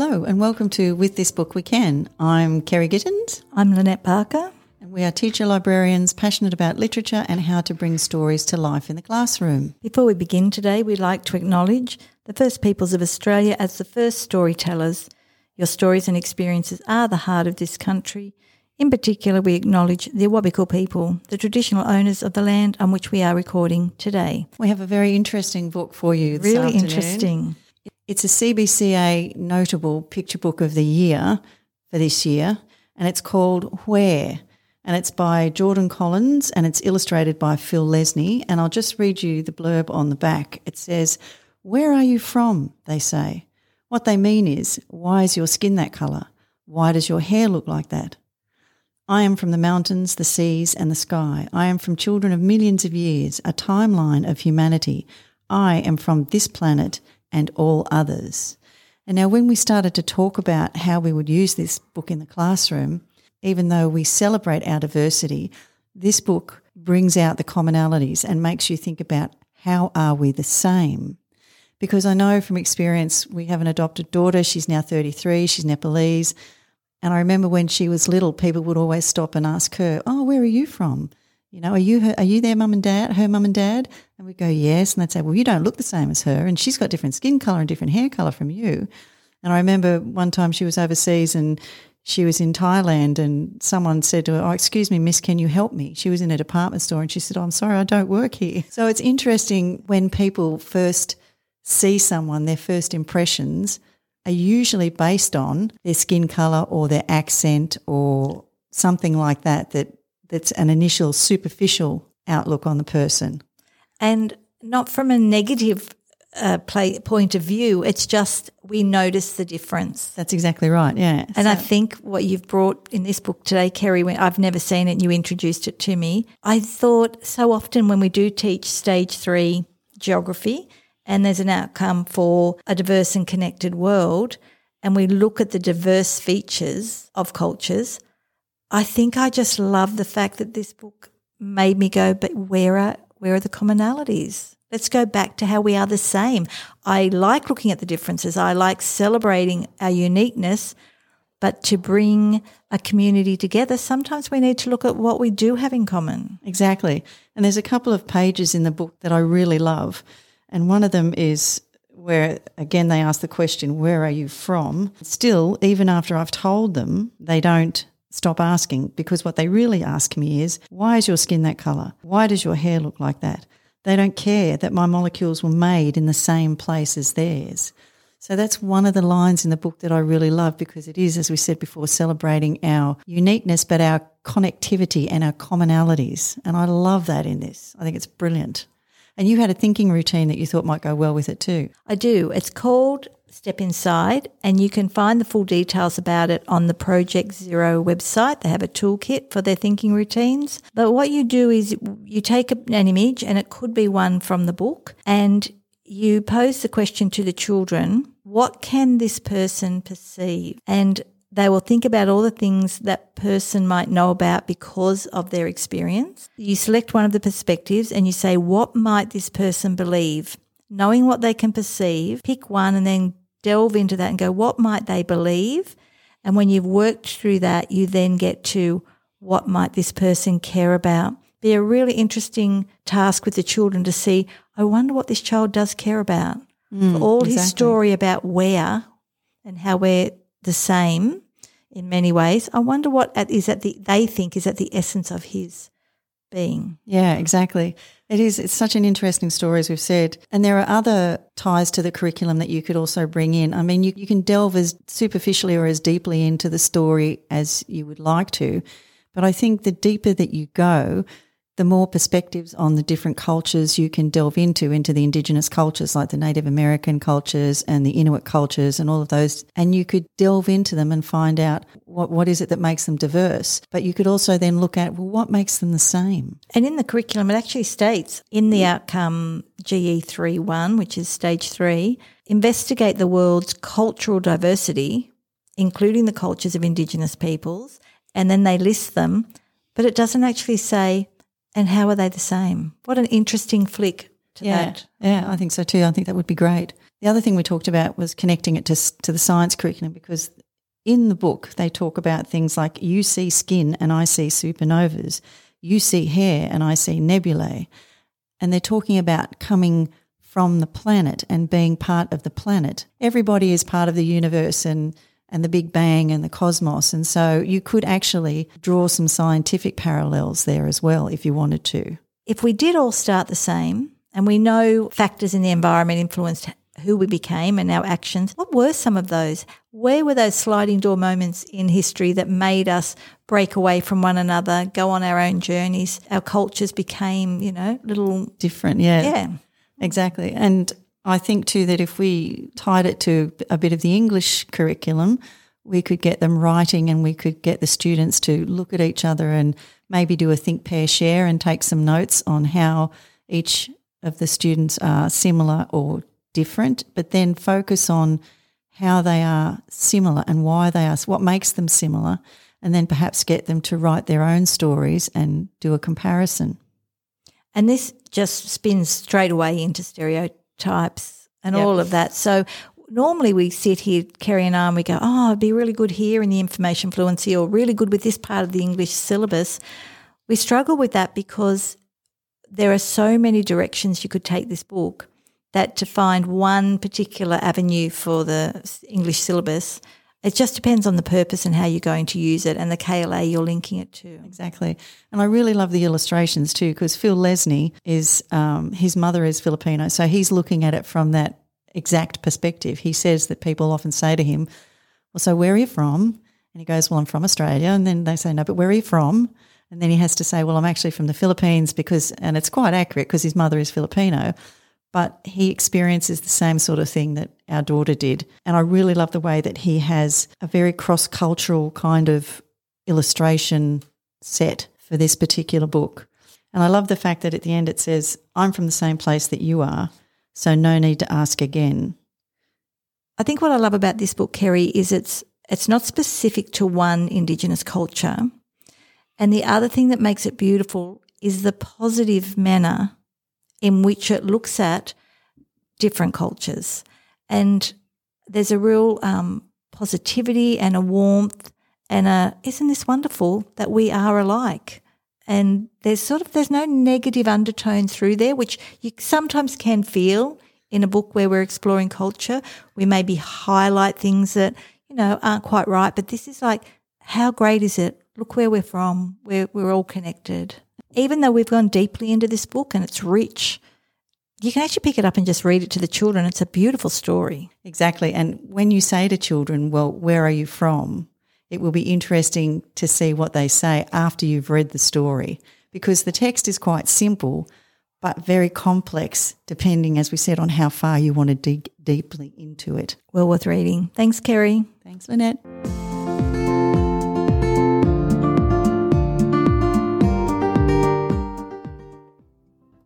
Hello, and welcome to With This Book We Can. I'm Kerry Gittins, I'm Lynette Parker. and we are teacher librarians passionate about literature and how to bring stories to life in the classroom. Before we begin today, we'd like to acknowledge the First Peoples of Australia as the first storytellers. Your stories and experiences are the heart of this country. In particular, we acknowledge the Awabakal people, the traditional owners of the land on which we are recording today. We have a very interesting book for you. This Really afternoon. interesting. It's a CBCA notable picture book of the year for this year, and it's called Where. And it's by Jordan Collins and it's illustrated by Phil Lesnie. And I'll just read you the blurb on the back. It says, Where are you from? They say. What they mean is, Why is your skin that colour? Why does your hair look like that? I am from the mountains, the seas, and the sky. I am from children of millions of years, a timeline of humanity. I am from this planet and all others. And now, when we started to talk about how we would use this book in the classroom, even though we celebrate our diversity, this book brings out the commonalities and makes you think about how are we the same? Because I know from experience, we have an adopted daughter. She's now 33, she's Nepalese. And I remember when she was little, people would always stop and ask her, "Oh, where are you from? You know, are you her, are you their mum and dad, her mum and dad?" And we'd go, "Yes." And they'd say, "Well, you don't look the same as her, and she's got different skin color and different hair color from you." And I remember one time she was overseas and she was in Thailand, and someone said to her, "Oh, excuse me, Miss, can you help me?" She was in a department store, and she said, oh, "I'm sorry, I don't work here." So it's interesting when people first see someone, their first impressions are usually based on their skin color or their accent or something like that that that's an initial superficial outlook on the person. And not from a negative uh, play, point of view, it's just we notice the difference. That's exactly right. Yeah. And I think what you've brought in this book today, Kerry, when I've never seen it and you introduced it to me, I thought so often when we do teach stage three geography and there's an outcome for a diverse and connected world, and we look at the diverse features of cultures, I think I just love the fact that this book made me go, but where are where are the commonalities? Let's go back to how we are the same. I like looking at the differences. I like celebrating our uniqueness, but to bring a community together, sometimes we need to look at what we do have in common. Exactly. And there's a couple of pages in the book that I really love. And one of them is where, again, they ask the question, Where are you from? Still, even after I've told them, they don't stop asking because what they really ask me is, Why is your skin that colour? Why does your hair look like that? They don't care that my molecules were made in the same place as theirs. So that's one of the lines in the book that I really love because it is, as we said before, celebrating our uniqueness, but our connectivity and our commonalities. And I love that in this. I think it's brilliant. And you had a thinking routine that you thought might go well with it too. I do. It's called Step Inside, and you can find the full details about it on the Project Zero website. They have a toolkit for their thinking routines. But what you do is you take an image, and it could be one from the book, and you pose the question to the children what can this person perceive? And they will think about all the things that person might know about because of their experience. You select one of the perspectives and you say, what might this person believe? Knowing what they can perceive, pick one and then delve into that and go, what might they believe? And when you've worked through that, you then get to what might this person care about? Be a really interesting task with the children to see, I wonder what this child does care about. For all his story about where and how we're the same in many ways, I wonder what at, is at the they think is at the essence of his being. Yeah, exactly. It is. It's such an interesting story, as we've said. And there are other ties to the curriculum that you could also bring in. I mean, you, you can delve as superficially or as deeply into the story as you would like to. But I think the deeper that you go, the more perspectives on the different cultures you can delve into, into the indigenous cultures like the Native American cultures and the Inuit cultures and all of those. And you could delve into them and find out what, what is it that makes them diverse. But you could also then look at, well, what makes them the same? And in the curriculum, it actually states in the outcome GE3 1, which is stage three, investigate the world's cultural diversity, including the cultures of Indigenous peoples, and then they list them, but it doesn't actually say, and how are they the same? What an interesting flick to Yeah, that. yeah, I think so too. I think that would be great. The other thing we talked about was connecting it to, to the science curriculum because in the book they talk about things like you see skin and I see supernovas, you see hair and I see nebulae. And they're talking about coming from the planet and being part of the planet. Everybody is part of the universe and and the Big Bang and the cosmos. And so you could actually draw some scientific parallels there as well if you wanted to. If we did all start the same, and we know factors in the environment influenced who we became and our actions, what were some of those? Where were those sliding door moments in history that made us break away from one another, go on our own journeys? Our cultures became, you know, little different. Yeah. Yeah. Exactly. And I think too that if we tied it to a bit of the English curriculum, we could get them writing and we could get the students to look at each other and maybe do a think, pair, share and take some notes on how each of the students are similar or different, but then focus on how they are similar and why they are, what makes them similar, and then perhaps get them to write their own stories and do a comparison. And this just spins straight away into stereotypes and yep. all of that. So normally we sit here, Kerry and I, and we go, oh, it'd be really good here in the information fluency or really good with this part of the English syllabus. We struggle with that because there are so many directions you could take this book that to find one particular avenue for the English syllabus, it just depends on the purpose and how you're going to use it and the KLA you're linking it to. Exactly. And I really love the illustrations too, because Phil Lesnie is, um, his mother is Filipino. So he's looking at it from that exact perspective. He says that people often say to him, Well, so where are you from? And he goes, Well, I'm from Australia. And then they say, No, but where are you from? And then he has to say, Well, I'm actually from the Philippines because, and it's quite accurate because his mother is Filipino, but he experiences the same sort of thing that our daughter did. And I really love the way that he has a very cross cultural kind of illustration set for this particular book. And I love the fact that at the end it says, I'm from the same place that you are, so no need to ask again. I think what I love about this book, Kerry, is it's it's not specific to one Indigenous culture. And the other thing that makes it beautiful is the positive manner in which it looks at different cultures. And there's a real um, positivity and a warmth and a, isn't this wonderful that we are alike? And there's sort of, there's no negative undertone through there, which you sometimes can feel in a book where we're exploring culture. We maybe highlight things that, you know, aren't quite right, but this is like, how great is it Look where we're from. We're, we're all connected. Even though we've gone deeply into this book and it's rich, you can actually pick it up and just read it to the children. It's a beautiful story. Exactly. And when you say to children, well, where are you from? It will be interesting to see what they say after you've read the story because the text is quite simple but very complex, depending, as we said, on how far you want to dig deeply into it. Well worth reading. Thanks, Kerry. Thanks, Lynette.